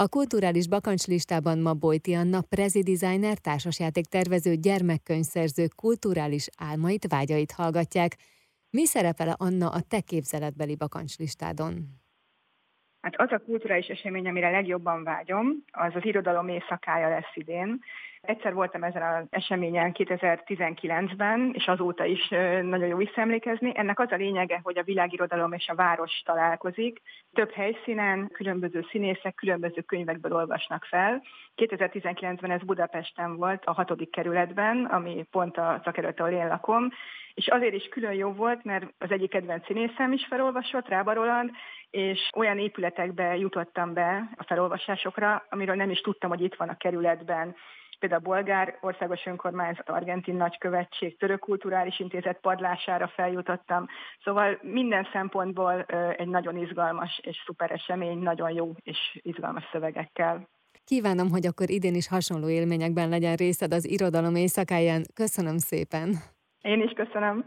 A kulturális bakancslistában ma Bojti Anna, társasjáték tervező, gyermekkönyvszerző kulturális álmait, vágyait hallgatják. Mi szerepel Anna a te képzeletbeli bakancslistádon? Hát az a kulturális esemény, amire legjobban vágyom, az az irodalom éjszakája lesz idén. Egyszer voltam ezen az eseményen 2019-ben, és azóta is nagyon jó visszaemlékezni. Ennek az a lényege, hogy a világirodalom és a város találkozik. Több helyszínen különböző színészek különböző könyvekből olvasnak fel. 2019-ben ez Budapesten volt, a hatodik kerületben, ami pont a szakerület, ahol én lakom, és azért is külön jó volt, mert az egyik kedvenc színészem is felolvasott, Rába Roland, és olyan épületekbe jutottam be a felolvasásokra, amiről nem is tudtam, hogy itt van a kerületben például a Bolgár Országos Önkormányzat, Argentin Nagykövetség, Török Kulturális Intézet padlására feljutottam. Szóval minden szempontból egy nagyon izgalmas és szuper esemény, nagyon jó és izgalmas szövegekkel. Kívánom, hogy akkor idén is hasonló élményekben legyen részed az irodalom éjszakáján. Köszönöm szépen! Én is köszönöm.